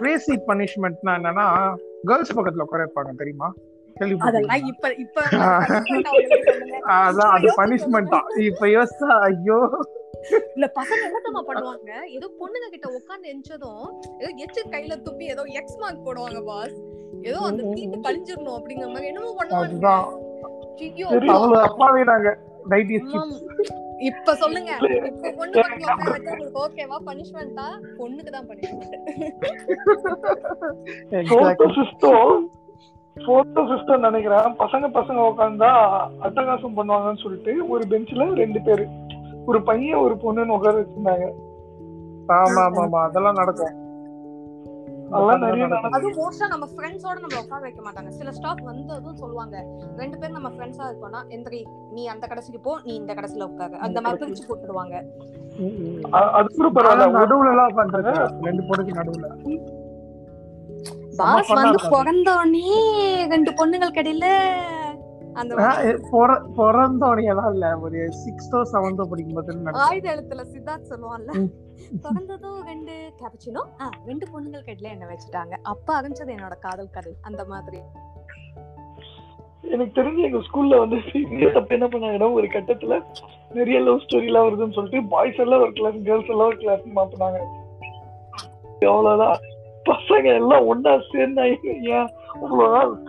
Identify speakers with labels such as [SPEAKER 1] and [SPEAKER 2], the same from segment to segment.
[SPEAKER 1] Crazy பனிஷ்மெண்ட்னா என்னன்னா girls பக்கத்துல உட்கார வைப்பாங்க தெரியுமா. அதான் அது பனிஷ்மெண்ட் தான். இப்ப யோசிச்சா ஐயோ.
[SPEAKER 2] இல்ல பசங்க என்ன பண்ணுவாங்க. ஏதோ பொண்ணுங்க கிட்ட உட்கார்ந்து எஞ்சதும் ஏதோ எச்சு கையில துப்பி ஏதோ எக்ஸ் மார்க் போடுவாங்க பாஸ் ஏதோ அந்த தீட்டு கழிஞ்சிடணும் அப்படிங்கிற மாதிரி என்னமோ பண்ணுவாங்க
[SPEAKER 1] அவ்வளவு அப்பாவே நாங்க
[SPEAKER 2] ஆமாம். இப்ப சொல்லுங்க. இப்ப பொண்ணு உங்களுக்கு ஓகேவா பனிஷ்மெண்டா பொண்ணுக்கு தான் பனிஷ்மெண்ட்
[SPEAKER 3] ஃபோர்த்து ஃபிஃப்த்தும் நினைக்கிறேன். பசங்க பசங்க உட்காந்தா அட்டகாசம் பண்ணுவாங்கன்னு சொல்லிட்டு ஒரு பெஞ்ச்ல ரெண்டு பேரு. ஒரு பையன் ஒரு பொண்ணுன்னு உட்கார வச்சிருந்தாங்க.
[SPEAKER 1] ஆமா ஆமா ஆமா. அதெல்லாம் நடக்கும்.
[SPEAKER 2] அதுவும் மோஸ்டா நம்ம ஃப்ரெண்ட்ஸோட நம்ம உட்கார வைக்க மாட்டாங்க. சில ஸ்டாப் வந்து அதுவும் சொல்லுவாங்க. ரெண்டு பேரும் நம்ம ஃப்ரெண்ட்ஸா இருக்கோம்னா எந்திரி நீ அந்த கடைசிக்கு போ நீ இந்த கடைசில உட்காரு. அந்த மாதிரி பிரிச்சு போட்டுடுவாங்க.
[SPEAKER 3] அது கூட பரவாயில்ல.
[SPEAKER 1] நடுவுல எல்லாம் பண்றது ரெண்டு பொண்ணுக்கு நடுவுல.
[SPEAKER 2] பாஸ் வந்து
[SPEAKER 1] இருக்கும்.
[SPEAKER 2] பிறந்த உடனே ரெண்டு பொண்ணுங்கள் கடையில அந்த மாதிரி
[SPEAKER 1] பிறந்தோடையெல்லாம் இல்ல ஒரு சிக்ஸ்த்தோ செவன்த்தோ படிக்கும் போது நடக்கும்.
[SPEAKER 2] ஆயுத எழுத்துல சித்தார்த் சொல்லுவான்ல. பிறந்ததும் ரெண்டு கேப்பச்சினோ ஆ ரெண்டு பொண்ணுங்கள் கடையில என்ன வச்சுட்டாங்க. அப்ப ஆரம்பிச்சது என்னோட காதல் கதை அந்த மாதிரி.
[SPEAKER 3] எனக்கு தெரிஞ்சு எங்க ஸ்கூல்ல வந்து தப்பு என்ன பண்ணாங்கன்னா ஒரு கட்டத்துல நிறைய லவ் ஸ்டோரி எல்லாம் வருதுன்னு சொல்லிட்டு பாய்ஸ் எல்லாம் ஒரு கிளாஸ் கேர்ள்ஸ் எல்லாம் ஒரு கிளாஸ் மாத்தினாங்க. பசங்க எல்லாம் ஒன்னா சேர்ந்தா ஏன்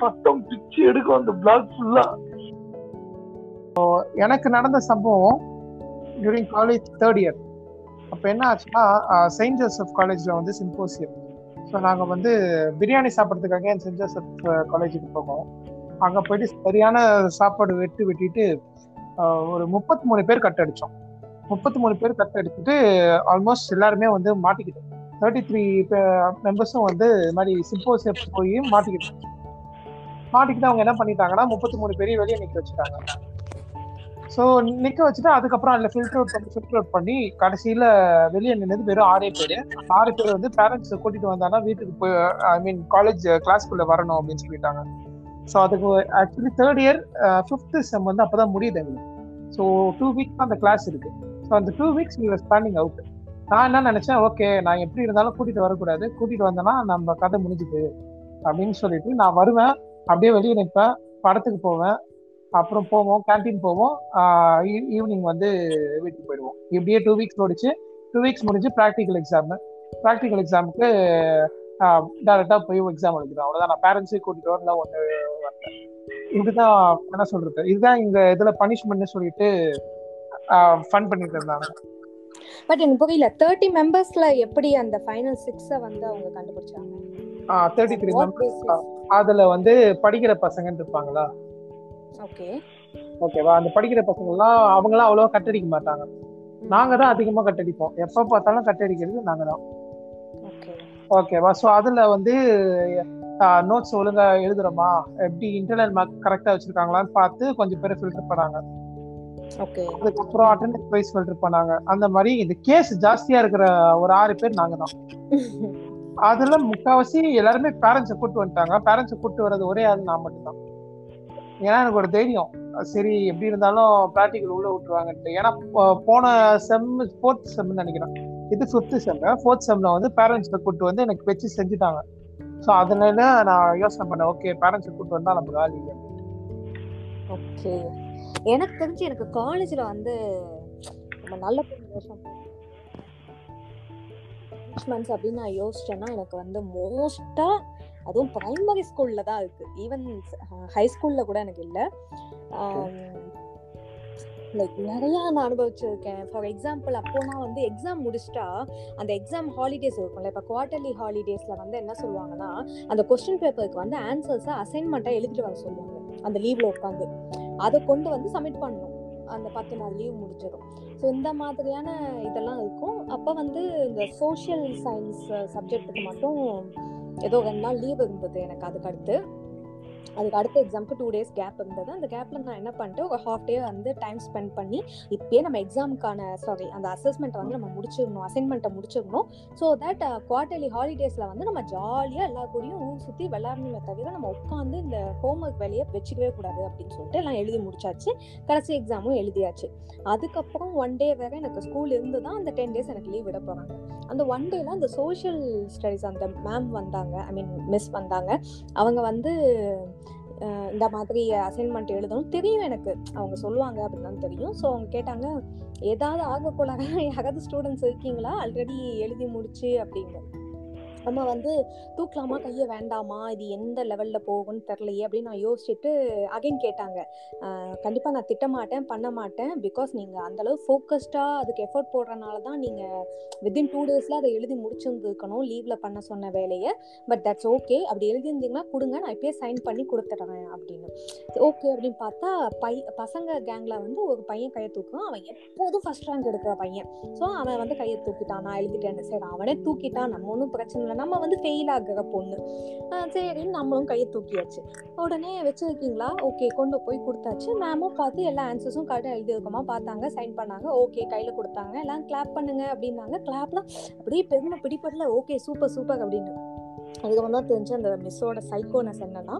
[SPEAKER 3] சத்தம் பிச்சு எடுக்கும் அந்த பிளாக் ஃபுல்லா
[SPEAKER 1] எனக்கு நடந்த சம்பவம் டியூரிங் காலேஜ் தேர்ட் இயர் அப்போ என்ன ஆச்சுன்னா செயின்ட் ஜோசப் காலேஜில் வந்து சிம்போசியம் ஸோ நாங்கள் வந்து பிரியாணி சாப்பிட்றதுக்காக செயின்ட் ஜோசப் காலேஜுக்கு போவோம் அங்கே போயிட்டு சரியான சாப்பாடு வெட்டு வெட்டிட்டு ஒரு முப்பத்தி மூணு பேர் கட் அடித்தோம் முப்பத்தி மூணு பேர் கட் அடிச்சுட்டு ஆல்மோஸ்ட் எல்லாருமே வந்து மாட்டிக்கிட்டோம். தேர்ட்டி த்ரீ மெம்பர்ஸும் வந்து இது மாதிரி சிம்போசியம் போய் மாட்டிக்கிட்டாங்க மாட்டிக்கிட்டு அவங்க என்ன பண்ணிட்டாங்கன்னா முப்பத்தி மூணு பேரையும் வெளியே நிற்க வச்சுட்டாங்க. ஸோ நிக்க வச்சுட்டு அதுக்கப்புறம் அதில் ஃபில்டர் அவுட் பண்ணி ஃபில்டர் அவுட் பண்ணி கடைசியில் வெளியே நின்னது வெறும் ஆறே பேர். ஆறு பேர் வந்து பேரண்ட்ஸ் கூட்டிட்டு வந்தாங்கன்னா வீட்டுக்கு போய் ஐ மீன் காலேஜ் கிளாஸ்க்குள்ளே வரணும் அப்படின்னு சொல்லிட்டாங்க. ஸோ அதுக்கு actually third year fifth sem வந்து அப்பதான் முடியுது எங்களுக்கு. ஸோ டூ வீக்ஸ் அந்த கிளாஸ் இருக்குது ஸோ அந்த two weeks we standing out நான் என்ன நினைச்சேன் ஓகே நான் எப்படி இருந்தாலும் கூட்டிட்டு வரக்கூடாது. கூட்டிட்டு வந்தேன்னா நம்ம கதை முடிஞ்சுது. அப்படின்னு சொல்லிட்டு நான் வருவேன். அப்படியே வெளியே நிற்பேன். படத்துக்கு போவேன். அப்புறம் போவோம் கேண்டீன் போவோம். ஈவினிங் வந்து வீட்டுக்கு போயிடுவோம். இப்படியே டூ வீக்ஸ் முடிச்சு டூ வீக்ஸ் முடிஞ்சு ப்ராக்டிக்கல் எக்ஸாமு ப்ராக்டிக்கல் எக்ஸாமுக்கு டேரெக்டாக போய் எக்ஸாம் எழுதிடும் அவ்வளோதான் நான் பேரண்ட்ஸே கூட்டிட்டு வரல ஒன்று வரல. இதுதான் என்ன சொல்றது? இதுதான் இந்த இதுல பனிஷ்மெண்ட்னு சொல்லிட்டு ஃபன் பண்ணிட்டு இருந்தாங்க.
[SPEAKER 2] பட் எனக்கு புரியல தேர்ட்டி மெம்பர்ஸ்ல எப்படி அந்த ஃபைனல் சிக்ஸ வந்து அவங்க கண்டுபிடிச்சாங்க?
[SPEAKER 1] தேர்ட்டி த்ரீ அதுல வந்து படிக்கிற பசங்கன்னு இருப்பாங்களா?
[SPEAKER 2] ஓகே
[SPEAKER 1] ஓகேவா? அந்த படிக்கிற பசங்க எல்லாம் அவங்களாம் அவ்வளவா கட்டடிக்க மாட்டாங்க. நாங்க தான் அதிகமா கட்டடிப்போம். எப்ப பார்த்தாலும் கட்டடிக்கிறது நாங்க தான்.
[SPEAKER 2] ஓகே
[SPEAKER 1] ஓகேவா? ஸோ அதுல வந்து நோட்ஸ் ஒழுங்கா எழுதுறோமா? எப்படி இன்டர்னல் மார்க் கரெக்டா வச்சிருக்காங்களான்னு பார்த்து கொஞ்சம் பேர் ஃபில்டர் பண்ணாங்க. அதுக்கப்புறம் அட்டண்டன்ஸ் வைஸ் ஃபில்டர் பண்ணாங்க. அந்த மாதிரி இந்த கேஸ் ஜாஸ்தியா இருக்கிற ஒரு ஆறு பேர் நாங்க தான். அதுல முக்காவாசி எல்லாருமே பேரண்ட்ஸை கூட்டு வந்துட்டாங்க. பேரண்ட்ஸை கூட்டு வர்றது ஒரே ஆள் நான் மட்டும்தான். ஏன்னா எனக்கு ஒரு தைரியம். சரி எப்படி இருந்தாலும் ப்ராக்டிக்கல் உள்ள விட்டுருவாங்கன்ட்டு. ஏன்னா போன செம் ஃபோர்த் செம்னு நினைக்கிறேன். இது ஃபிஃப்த் செம் ஃபோர்த் செம்ல வந்து பேரண்ட்ஸை கூட்டு வந்து எனக்கு வச்சு செஞ்சுட்டாங்க. ஸோ அதனால நான் யோசனை பண்ணேன் ஓகே பேரண்ட்ஸை கூட்டு வந்தா நம்ம காலி
[SPEAKER 2] ஓகே. எனக்கு தெரிஞ்சு எனக்கு காலேஜ்ல வந்து நல்ல பனிஷ்மெண்ட்ஸ் அப்படின்னு நான் யோசிச்சேன்னா எனக்கு வந்து மோஸ்டா அதுவும் பிரைமரி ஸ்கூல்ல தான் இருக்கு. ஈவன் ஹை ஸ்கூல்ல கூட எனக்கு இல்லை. லைக் நிறைய நான் அனுபவிச்சிருக்கேன். ஃபார் எக்ஸாம்பிள் அப்போனா வந்து எக்ஸாம் முடிச்சிட்டா அந்த எக்ஸாம் ஹாலிடேஸ் இருக்கும்ல இப்போ குவார்டர்லி ஹாலிடேஸ்ல வந்து என்ன சொல்லுவாங்கன்னா அந்த கொஸ்டின் பேப்பருக்கு வந்து ஆன்சர்ஸை அசைன்மெண்ட்டாக எழுதிட்டு வர சொல்லுவாங்க. அந்த லீவ்ல உட்காந்து அதை கொண்டு வந்து சப்மிட் பண்ணணும். அந்த பத்து நாள் லீவ் முடிச்சிடும் ஸோ இந்த மாதிரியான இதெல்லாம் இருக்கும். அப்போ வந்து இந்த சோஷியல் சயின்ஸ் சப்ஜெக்ட்டுக்கு மட்டும் ஏதோ ரெண்டு நாள் லீவ் இருந்தது எனக்கு அதுக்கு அடுத்து. அதுக்கு அடுத்த எக்ஸாமுக்கு டூ டேஸ் கேப் இருந்தது. அந்த கேப்ல நான் என்ன பண்ணிட்டு ஒரு ஹாஃப் டே வந்து டைம் ஸ்பெண்ட் பண்ணி இப்பயே நம்ம எக்ஸாமுக்கான சாரி அந்த அசஸ்மெண்ட்டை வந்து நம்ம முடிச்சிடணும் அசைன்மெண்ட்டை முடிச்சிடணும். ஸோ தட் குவார்டர்லி ஹாலிடேஸ்ல வந்து நம்ம ஜாலியாக எல்லா கூடயும் ஊர் சுற்றி விளையாடணுமே தவிர நம்ம உட்காந்து இந்த ஹோம்ஒர்க் வேலையை வச்சுக்கவே கூடாது அப்படின்னு சொல்லிட்டு எல்லாம் எழுதி முடிச்சாச்சு. கடைசி எக்ஸாமும் எழுதியாச்சு. அதுக்கப்புறம் ஒன் டே வேற எனக்கு ஸ்கூல் இருந்து தான் அந்த டென் டேஸ் எனக்கு லீவ் விட போகிறாங்க அந்த ஒன் டேல அந்த சோஷியல் ஸ்டடிஸ் அந்த மேம் வந்தாங்க ஐ மீன் மிஸ் வந்தாங்க. அவங்க வந்து இந்த மாதிரி அசைன்மெண்ட் எழுதணும். தெரியும் எனக்கு. அவங்க சொல்லுவாங்க அப்படின்னு தெரியும். ஸோ அவங்க கேட்டாங்க ஏதாவது ஆகக்கூடாது? யாராவது ஸ்டூடெண்ட்ஸ் இருக்கீங்களா? ஆல்ரெடி எழுதி முடிச்சு அப்படிங்கிற நம்ம வந்து தூக்கலாமா கையை வேண்டாமா? இது எந்த லெவல்ல போகும்னு தெரியலையே அப்படின்னு நான் யோசிச்சுட்டு அகைன் கேட்டாங்க. கண்டிப்பாக நான் திட்ட மாட்டேன் பண்ண மாட்டேன் பிகாஸ் நீங்கள் அந்தளவு ஃபோக்கஸ்டாக அதுக்கு எஃபர்ட் போடுறனால தான் நீங்கள் வித்தின் டூ டேஸில் அதை எழுதி முடிச்சிருந்துருக்கணும் லீவில் பண்ண சொன்ன வேலையை. பட் தட்ஸ் ஓகே அப்படி எழுதியிருந்தீங்கன்னா கொடுங்க நான் இப்பயே சைன் பண்ணி கொடுத்துட்றேன் அப்படின்னு. ஓகே அப்படின்னு பார்த்தா பை பசங்க கேங்கில் வந்து ஒரு பையன் கையை தூக்குவான் அவன் எப்போதும் ஃபர்ஸ்ட் ரேங்க் எடுக்கிற பையன். ஸோ அவன் வந்து கையை தூக்கிட்டான். நான் எழுதிட்டேன்னு சரி அவனே தூக்கிட்டான். நம்ம ஒன்றும் பிரச்சனை சொல்ல நம்ம வந்து ஃபெயில் ஆகிற பொண்ணு. சரின்னு நம்மளும் கையை தூக்கியாச்சு. உடனே வச்சுருக்கீங்களா? ஓகே கொண்டு போய் கொடுத்தாச்சு. மேமும் பார்த்து எல்லா ஆன்சர்ஸும் கரெக்டாக எழுதியிருக்கோமா பார்த்தாங்க சைன் பண்ணாங்க. ஓகே கையில் கொடுத்தாங்க. எல்லாம் கிளாப் பண்ணுங்க அப்படின்னாங்க. கிளாப்லாம் அப்படியே பெருமை பிடிப்படல ஓகே சூப்பர் சூப்பர் அப்படின்னு அதுக்கப்புறம் தான் தெரிஞ்சு அந்த மிஸ்ஸோட சைக்கோனஸ் என்னன்னா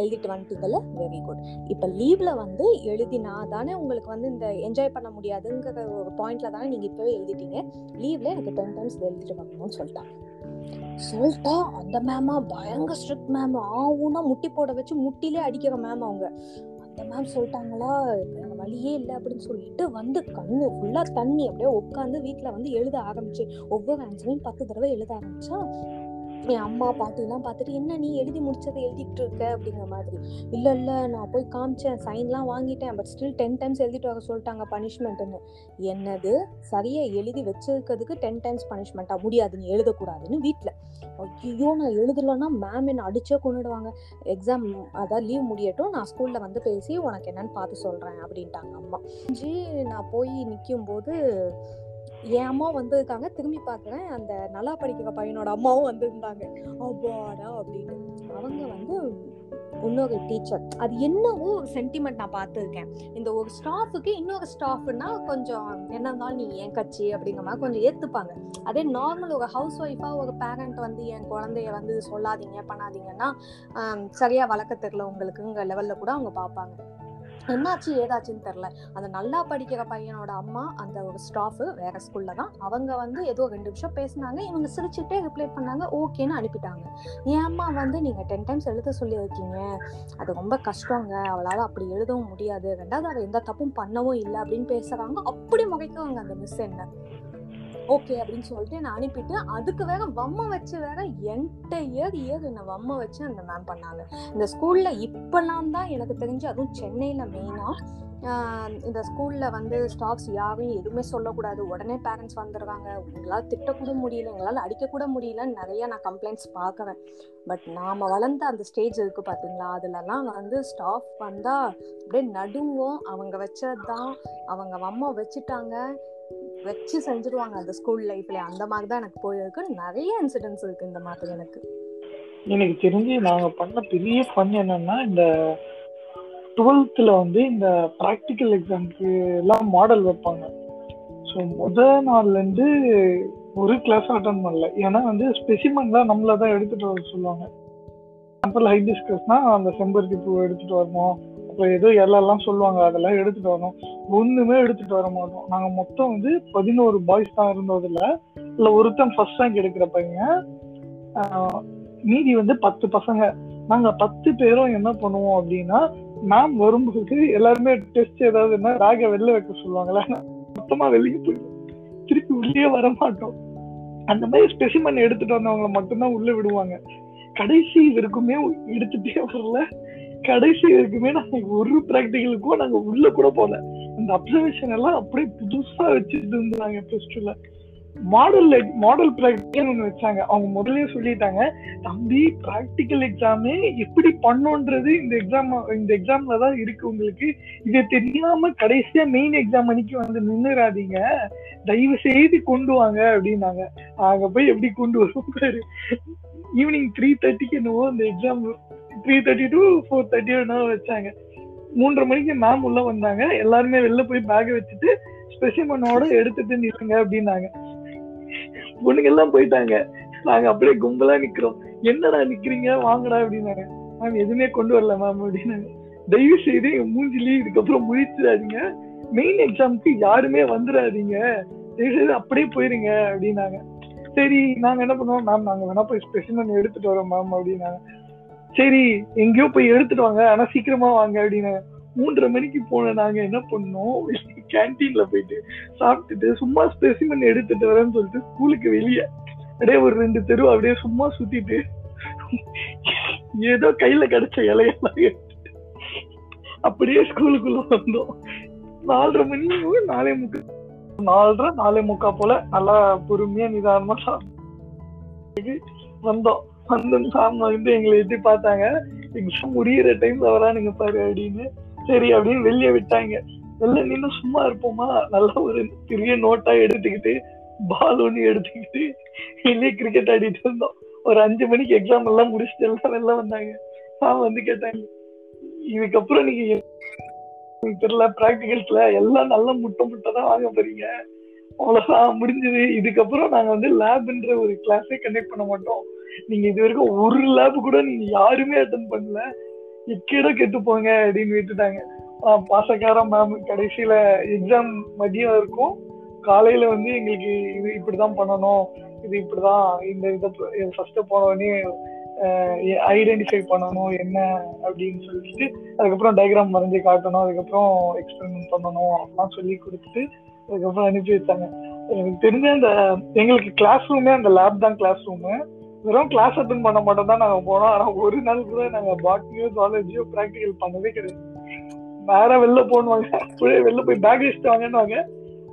[SPEAKER 2] எழுதிட்டு வந்துட்டீங்கல்ல வெரி குட் இப்போ லீவ்ல வந்து எழுதினா தானே உங்களுக்கு வந்து இந்த என்ஜாய் பண்ண முடியாதுங்கிற ஒரு பாயிண்ட்ல தானே நீங்க இப்பவே எழுதிட்டீங்க. லீவ்ல எனக்கு டென் டைம்ஸ் எழுதிட்டு வரணும்னு சொல்லிட்டாங்க. சொல்லிட்டா அந்த மேமா பயங்கர ஸ்ட்ரிக்ட் மேம் ஆவுன்னா முட்டி போட வச்சு முட்டிலே அடிக்கிற மேம் அவங்க. அந்த மேம் சொல்லிட்டாங்களா எனக்கு வழியே இல்லை அப்படின்னு சொல்லிட்டு வந்து கண்ணு ஃபுல்லா தண்ணி அப்படியே உட்காந்து வீட்டுல வந்து எழுத ஆரம்பிச்சு. ஒவ்வொரு ஆன்சரையும் பத்து தடவை எழுத ஆரம்பிச்சா என் அம்மா பாட்டிலாம் எல்லாம் பார்த்துட்டு என்ன நீ எழுதி முடிச்சதை எழுதிட்டு இருக்க? அப்படிங்கிற மாதிரி. இல்லை இல்லை நான் போய் காமிச்சேன். சைன்லாம் வாங்கிட்டேன். பட் ஸ்டில் டென் டைம்ஸ் எழுதிட்டு வர சொல்லிட்டாங்க பனிஷ்மெண்ட்டுன்னு என்னது? சரியாக எழுதி வச்சிருக்கிறதுக்கு டென் டைம்ஸ் பனிஷ்மெண்ட்டாக முடியாது. நீ எழுதக்கூடாதுன்னு வீட்டில் ஐயோ நான் எழுதலைன்னா மேம் என்னை அடிச்சே கொண்டுடுவாங்க எக்ஸாம் அதான் லீவ் முடியட்டும். நான் ஸ்கூலில் வந்து பேசி உனக்கு என்னன்னு பார்த்து சொல்கிறேன் அப்படின்ட்டாங்க அம்மா. ஜி நான் போய் நிற்கும் போது என் அம்மா வந்திருக்காங்க. திரும்பி பார்க்குறேன். அந்த நல்லா படிக்கிற பையனோட அம்மாவும் வந்திருந்தாங்க. அப்பாடா அப்படின்னு. அவங்க வந்து இன்னொரு டீச்சர். அது என்னவோ ஒரு சென்டிமெண்ட் நான் பார்த்துருக்கேன். இந்த ஒரு ஸ்டாஃபுக்கு இன்னொரு ஸ்டாஃப்னா கொஞ்சம் என்ன இருந்தாலும் நீ என் கட்சி அப்படிங்கிற மாதிரி கொஞ்சம் ஏற்றுப்பாங்க அதே நார்மல் ஒரு ஹவுஸ் ஒய்ஃபாக ஒரு பேரண்ட் வந்து என் குழந்தைய வந்து சொல்லாதீங்க பண்ணாதீங்கன்னா சரியாக வளர்க்க தெரியல. உங்களுக்குங்கிற லெவலில் கூட அவங்க பார்ப்பாங்க. என்னாச்சு ஏதாச்சுன்னு தெரில. அந்த நல்லா படிக்கிற பையனோட அம்மா அந்த ஒரு ஸ்டாஃபு வேற ஸ்கூல்ல தான். அவங்க வந்து ஏதோ ரெண்டு நிமிஷம் பேசினாங்க. இவங்க சிரிச்சுட்டே ரிப்ளை பண்ணாங்க. ஓகேன்னு அனுப்பிட்டாங்க. என் அம்மா வந்து நீங்க டென் டைம்ஸ் எழுத சொல்லி வைக்கீங்க அது ரொம்ப கஷ்டங்க. அவளால அப்படி எழுதவும் முடியாது. ரெண்டாவது அவ எந்த தப்பும் பண்ணவும் இல்லை. அப்படின்னு பேசுறாங்க. அப்படி முகைக்குவாங்க அந்த மிஸ் என்ன. ஓகே அப்படின்னு சொல்லிட்டு நான் அனுப்பிட்டு அதுக்கு வேற வம்ம வச்சு வேற என்டையர் இயர் என்னை வம்ம வச்சு அந்த மேம் பண்ணாங்க. இந்த ஸ்கூல்ல இப்பெல்லாம் தான் எனக்கு தெரிஞ்சு அதுவும் சென்னையில மெயினா இந்த ஸ்கூல்ல வந்து ஸ்டாஃப்ஸ் யாரும் எதுவுமே சொல்லக்கூடாது. உடனே பேரண்ட்ஸ் வந்துடுவாங்க உங்களால் திட்டக்கூட முடியல எங்களால் அடிக்கக்கூட முடியலன்னு நிறைய நான் கம்ப்ளைண்ட்ஸ் பார்க்குறேன். பட் நாம வளர்ந்த அந்த ஸ்டேஜ் இருக்கு பார்த்தீங்களா அதுலலாம் வந்து ஸ்டாஃப் வந்தா அப்படியே நடுங்கும். அவங்க வச்சதுதான். அவங்க அம்மா வச்சுட்டாங்க. வச்சு செஞ்சுருவாங்க அந்த ஸ்கூல் லைஃப்ல அந்த மாதிரி தான் எனக்கு போயிருக்கு. நிறைய இன்சிடென்ட்ஸ் இருக்கு இந்த மாதிரி எனக்கு.
[SPEAKER 3] எனக்கு தெரிஞ்சு நாங்க பண்ண பெரிய ஃபன் என்னன்னா இந்த டுவெல்த்ல வந்து இந்த ப்ராக்டிக்கல் எக்ஸாம்க்கு எல்லாம் மாடல் வைப்பாங்க. ஸோ முத நாள்ல இருந்து ஒரு கிளாஸ் அட்டன் பண்ணல. ஏன்னா வந்து ஸ்பெசிமன்லாம் நம்மள தான் எடுத்துட்டு வர சொல்லுவாங்க. சாம்பிள் ஹைபிஸ்கஸ்னா அந்த செம்பருத்தி பூ எடுத்துட்டு வரணும். அப்புறம் ஏதோ எல்லாம் சொல்லுவாங்க. அதெல்லாம் எடுத்துட்டு வரணும். ஒண்ணுமே எடுத்துட்டு வர மாட்டோம். நாங்க மொத்தம் வந்து பதினோரு பாய்ஸ் தான் இருந்ததுல இல்ல ஒருத்தன் ஃபர்ஸ்ட் ரேங்க் எடுக்கிற பையன். ஆஹ் மீதி வந்து பத்து பசங்க. நாங்க பத்து பேரும் என்ன பண்ணுவோம் அப்படின்னா மேம் வரும்போது எல்லாருமே டெஸ்ட் ஏதாவதுன்னா பேக வெளில வைக்க சொல்லுவாங்கல்ல. மொத்தமா வெளியே போய் திருப்பி உள்ளே வர மாட்டோம். அந்த மாதிரி ஸ்பெசிமன் எடுத்துட்டு வந்தவங்களை மட்டும்தான் உள்ள விடுவாங்க. கடைசி வரைக்குமே எடுத்துட்டே வரல. கடைசி வரைக்குமே நாங்க ஒரு ப்ராக்டிக்கலுக்கும் நாங்க உள்ள கூட போல அந்த அப்சர்வேஷன் எல்லாம் அப்படியே புதுசா வச்சுட்டு இருந்தாங்க பிளஸ் டூல மாடல் மாடல் ப்ராக்டிக்கல் ஒன்று வச்சாங்க. அவங்க முதலே சொல்லிட்டாங்க தம்பி ப்ராக்டிக்கல் எக்ஸாமே எப்படி பண்ணோன்றது இந்த எக்ஸாம் இந்த எக்ஸாம்ல தான் இருக்கு உங்களுக்கு. இதை தெரியாம கடைசியா மெயின் எக்ஸாம் அன்னைக்கு வந்து நின்னுறாதீங்க. தயவு செய்து கொண்டு வாங்க அப்படின்னாங்க. அங்க போய் எப்படி கொண்டு வரும் பாரு. ஈவினிங் த்ரீ தேர்ட்டிக்கு என்னவோ அந்த exam three thirty to four thirty வச்சாங்க. மூன்றரை மணிக்கு மேம் உள்ள வந்தாங்க. எல்லாருமே வெளில போய் பேக் வச்சுட்டு ஸ்பெசிமனோட எடுத்துட்டு நிற்குங்க அப்படின்னாங்க. பொண்ணுங்க எல்லாம் போயிட்டாங்க. நாங்க அப்படியே கும்பலா நிக்கிறோம். என்னடா நிக்கிறீங்க? வாங்கடா அப்படின்னாங்க. மேம் எதுவுமே கொண்டு வரல மேம் அப்படின்னாங்க. தயவு செய்து எங்க மூஞ்சிலி இதுக்கப்புறம் முழிச்சிடாதீங்க. மெயின் எக்ஸாமுக்கு யாருமே வந்துடாதீங்க. தயவு செய்து அப்படியே போயிருங்க அப்படின்னாங்க. சரி நாங்க என்ன பண்ணுவோம் மேம் நாங்க வேணா போய் ஸ்பெசிமன் எடுத்துட்டு வரோம் மேம் அப்படின்னாங்க. சரி எங்கேயோ போய் எடுத்துட்டு வாங்க ஆனா சீக்கிரமா வாங்க அப்படின்னு. மூன்றரை மணிக்கு போன நாங்க என்ன பண்ணோம்? கேன்டீன்ல போயிட்டு சாப்பிட்டுட்டு சும்மா ஸ்பெசிமன் எடுத்துட்டு வரேன்னு சொல்லிட்டு ஸ்கூலுக்கு வெளியே. அப்படியே ஒரு ரெண்டு தெரு அப்படியே சும்மா சுத்திட்டு ஏதோ கையில கிடைச்ச இலையெல்லாம் எடுத்துட்டு அப்படியே ஸ்கூலுக்குள்ள வந்தோம். நாலரை மணி நாலே முக்கு நாலரை நாலே முக்கா போல நல்லா பொறுமையா நிதானமா சாப்பிட்டு வந்தோம். வந்து சாமி வந்து எங்களை எட்டி பார்த்தாங்க. எக்ஸாம் முடியிற டைம்ல வரானுங்க பாரு அப்படின்னு. சரி அப்படின்னு வெளியே விட்டாங்க. வெளில நின்று சும்மா இருப்போமா? நல்லா ஒரு பெரிய நோட்டா எடுத்துக்கிட்டு பால் ஒண்ணு எடுத்துக்கிட்டு வெளியே கிரிக்கெட் ஆடிட்டு இருந்தோம். ஒரு அஞ்சு மணிக்கு எக்ஸாம் எல்லாம் முடிச்சுட்டு எல்லாம் வெளில வந்தாங்க. நான் வந்து கேட்டாங்க இதுக்கப்புறம் நீங்க எனக்கு தெரியல பிராக்டிகல்ஸ்ல எல்லாம் நல்ல முட்டை முட்டை தான் வாங்க போறீங்க. அவ்வளவுதான் முடிஞ்சது. இதுக்கப்புறம் நாங்க வந்து லேப்ன்ற ஒரு கிளாஸே கண்டக்ட் பண்ண மாட்டோம். நீங்க இது வரைக்கும் ஒரு லேப் கூட நீங்க யாருமே அட்டன் பண்ணல. இக்கேட கெட்டு போங்க அப்படின்னு விட்டுட்டாங்க. பாசக்கார மேம் கடைசியில எக்ஸாம் மதியம் இருக்கும். காலையில வந்து எங்களுக்கு இது இப்படிதான் பண்ணணும். இது இப்படிதான் இந்த இதை ஃபர்ஸ்ட் போனோடனே ஐடென்டிஃபை பண்ணணும் என்ன அப்படின்னு சொல்லிட்டு அதுக்கப்புறம் டயக்ராம் வரைஞ்சி காட்டணும். அதுக்கப்புறம் எக்ஸ்பெரிமெண்ட் பண்ணணும் அப்படிலாம் சொல்லி கொடுத்துட்டு அதுக்கப்புறம் அனுப்பி வச்சாங்க எனக்கு தெரிஞ்ச அந்த எங்களுக்கு கிளாஸ் ரூமே அந்த லேப் தான் கிளாஸ் ரூமு வெறும் கிளாஸ் அட்டன் பண்ண மட்டும் தான் நாங்க போனோம். ஆனா ஒரு நாள் கூட நாங்க பாட்னியோ ஜாலஜியோ பிராக்டிகல் பண்ணவே கிடையாது. வேற வெளில போனுவாங்க அப்படியே வெளில போய் பேக் வச்சுட்டு வாங்கன்னு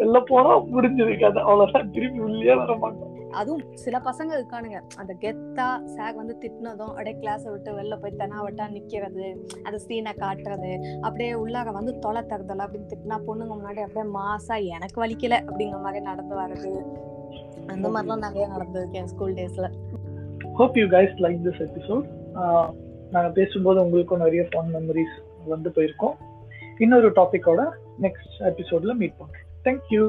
[SPEAKER 3] வெளில போனா முடிஞ்சது கதை. அவ்வளவுதான். திருப்பி உள்ளே வர மாட்டோம்.
[SPEAKER 2] அதுவும் சில பசங்க இருக்கானுங்க. அந்த கெத்தா சாக் வந்து திட்டினதும் அப்படியே கிளாஸை விட்டு வெளில போய் தெனாவட்டா நிக்கிறது அந்த சீனை காட்டுறது அப்படியே உள்ளார வந்து தொலை தருதல் அப்படின்னு திட்டினா பொண்ணுங்க முன்னாடி அப்படியே மாசா எனக்கு வலிக்கல அப்படிங்கிற மாதிரி நடந்து வர்றது. அந்த மாதிரிலாம் நிறைய நடந்திருக்கேன் ஸ்கூல் டேஸ்ல
[SPEAKER 3] hope you guys like this episode நாங்கள் பேசும்போது உங்களுக்கும் நிறைய ஃபன் மெமரிஸ் வந்து போயிருக்கோம். இன்னொரு டாப்பிக்கோட நெக்ஸ்ட் எபிசோட்ல மீட் பண்ணுறோம் தேங்க்யூ